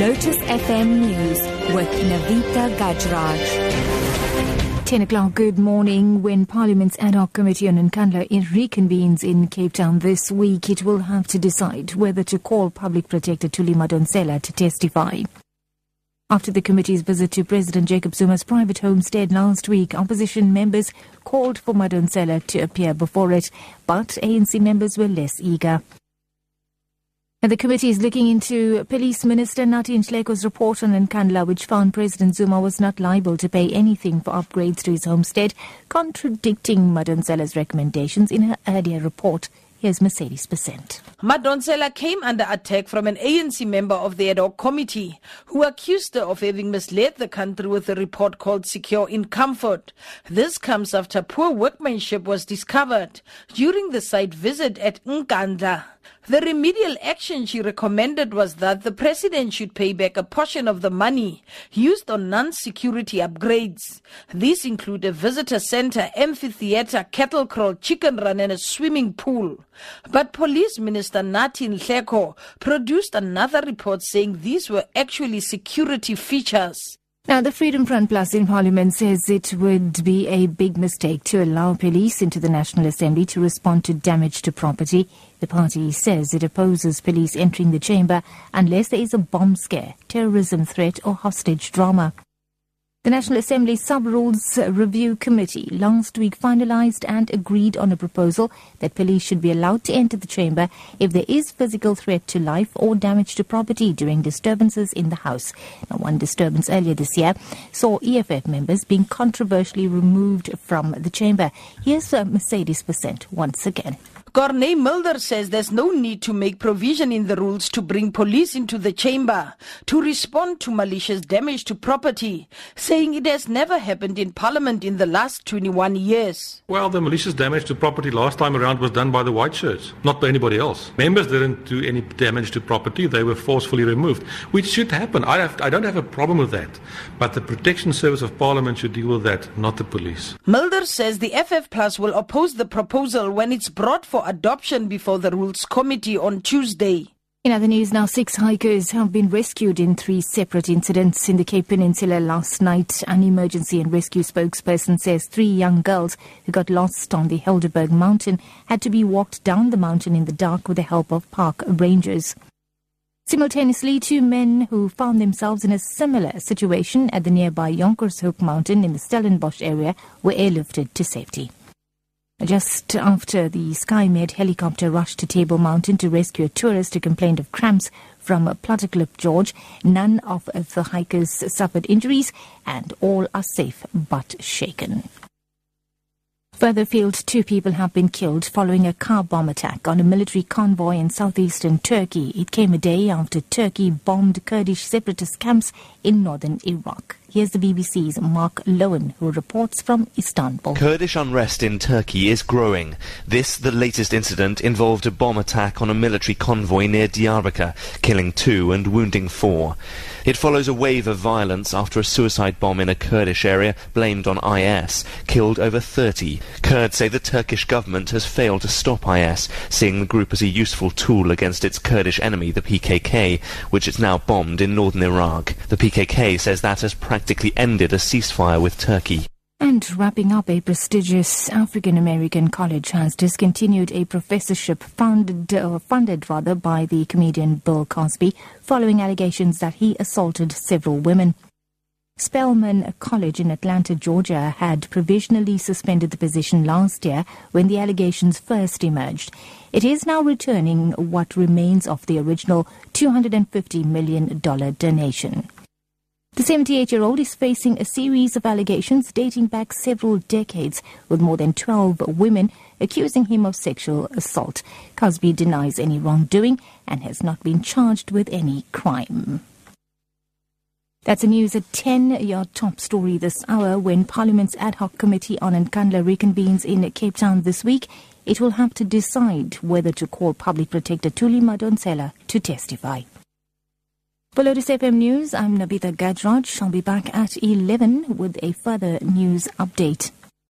Lotus FM News with Navita Gajraj. 10 o'clock, good morning. When Parliament's ad hoc committee on Nkandla reconvenes in Cape Town this week, it will have to decide whether to call Public Protector Thuli Madonsela to testify. After the committee's visit to President Jacob Zuma's private homestead last week, opposition members called for Madonsela to appear before it, but ANC members were less eager. And the committee is looking into Police Minister Nathi Nhleko's report on Nkandla, which found President Zuma was not liable to pay anything for upgrades to his homestead, contradicting Madonsela's recommendations in her earlier report. Here's Mercedes Besant. Madonsela came under attack from an ANC member of the ad hoc committee who accused her of having misled the country with a report called Secure in Comfort. This comes after poor workmanship was discovered during the site visit at Nkandla. The remedial action she recommended was that the president should pay back a portion of the money used on non-security upgrades. These include a visitor center, amphitheater, cattle kraal, chicken run and a swimming pool. But Police Minister Nathi Nhleko produced another report saying these were actually security features. Now, the Freedom Front Plus in Parliament says it would be a big mistake to allow police into the National Assembly to respond to damage to property. The party says it opposes police entering the chamber unless there is a bomb scare, terrorism threat, or hostage drama. The National Assembly Sub-Rules Review Committee last week finalized and agreed on a proposal that police should be allowed to enter the chamber if there is physical threat to life or damage to property during disturbances in the House. Now, one disturbance earlier this year saw EFF members being controversially removed from the chamber. Here's uh, Mercedes Besant once again. Corne Mulder says there's no need to make provision in the rules to bring police into the chamber to respond to malicious damage to property, saying it has never happened in Parliament in the last 21 years. Well, the malicious damage to property last time around was done by the white shirts, not by anybody else. Members didn't do any damage to property, they were forcefully removed, which should happen. I, have, I don't have a problem with that. But the Protection Service of Parliament should deal with that, not the police. Mulder says the FF Plus will oppose the proposal when it's brought for adoption before the Rules Committee on Tuesday. In other news now, six hikers have been rescued in three separate incidents in the Cape Peninsula last night. An emergency and rescue spokesperson says three young girls who got lost on the Helderberg mountain had to be walked down the mountain in the dark with the help of park rangers. Simultaneously, two men who found themselves in a similar situation at the nearby Jonkershoek mountain in the Stellenbosch area were airlifted to safety. Just after the SkyMed helicopter rushed to Table Mountain to rescue a tourist who complained of cramps from Platteklip Gorge, none of the hikers suffered injuries and all are safe but shaken. Further afield, two people have been killed following a car bomb attack on a military convoy in southeastern Turkey. It came a day after Turkey bombed Kurdish separatist camps in northern Iraq. Here's the BBC's Mark Lowen, who reports from Istanbul. Kurdish unrest in Turkey is growing. This, the latest incident, involved a bomb attack on a military convoy near Diyarbakir, killing two and wounding four. It follows a wave of violence after a suicide bomb in a Kurdish area blamed on IS killed over 30. Kurds say the Turkish government has failed to stop IS, seeing the group as a useful tool against its Kurdish enemy, the PKK, which it's now bombed in northern Iraq. The PKK says that has practically ended a ceasefire with Turkey. And wrapping up, a prestigious African American college has discontinued a professorship funded, or funded rather by the comedian Bill Cosby following allegations that he assaulted several women. Spelman College in Atlanta, Georgia had provisionally suspended the position last year when the allegations first emerged. It is now returning what remains of the original $250 million donation. The 78 year old is facing a series of allegations dating back several decades, with more than 12 women accusing him of sexual assault. Cosby denies any wrongdoing and has not been charged with any crime. That's the news at 10, your top story this hour. When Parliament's ad hoc committee on Nkandla reconvenes in Cape Town this week, it will have to decide whether to call Public Protector Thuli Madonsela to testify. For Lotus FM News, I'm Navita Gajraj. I'll be back at 11 with a further news update.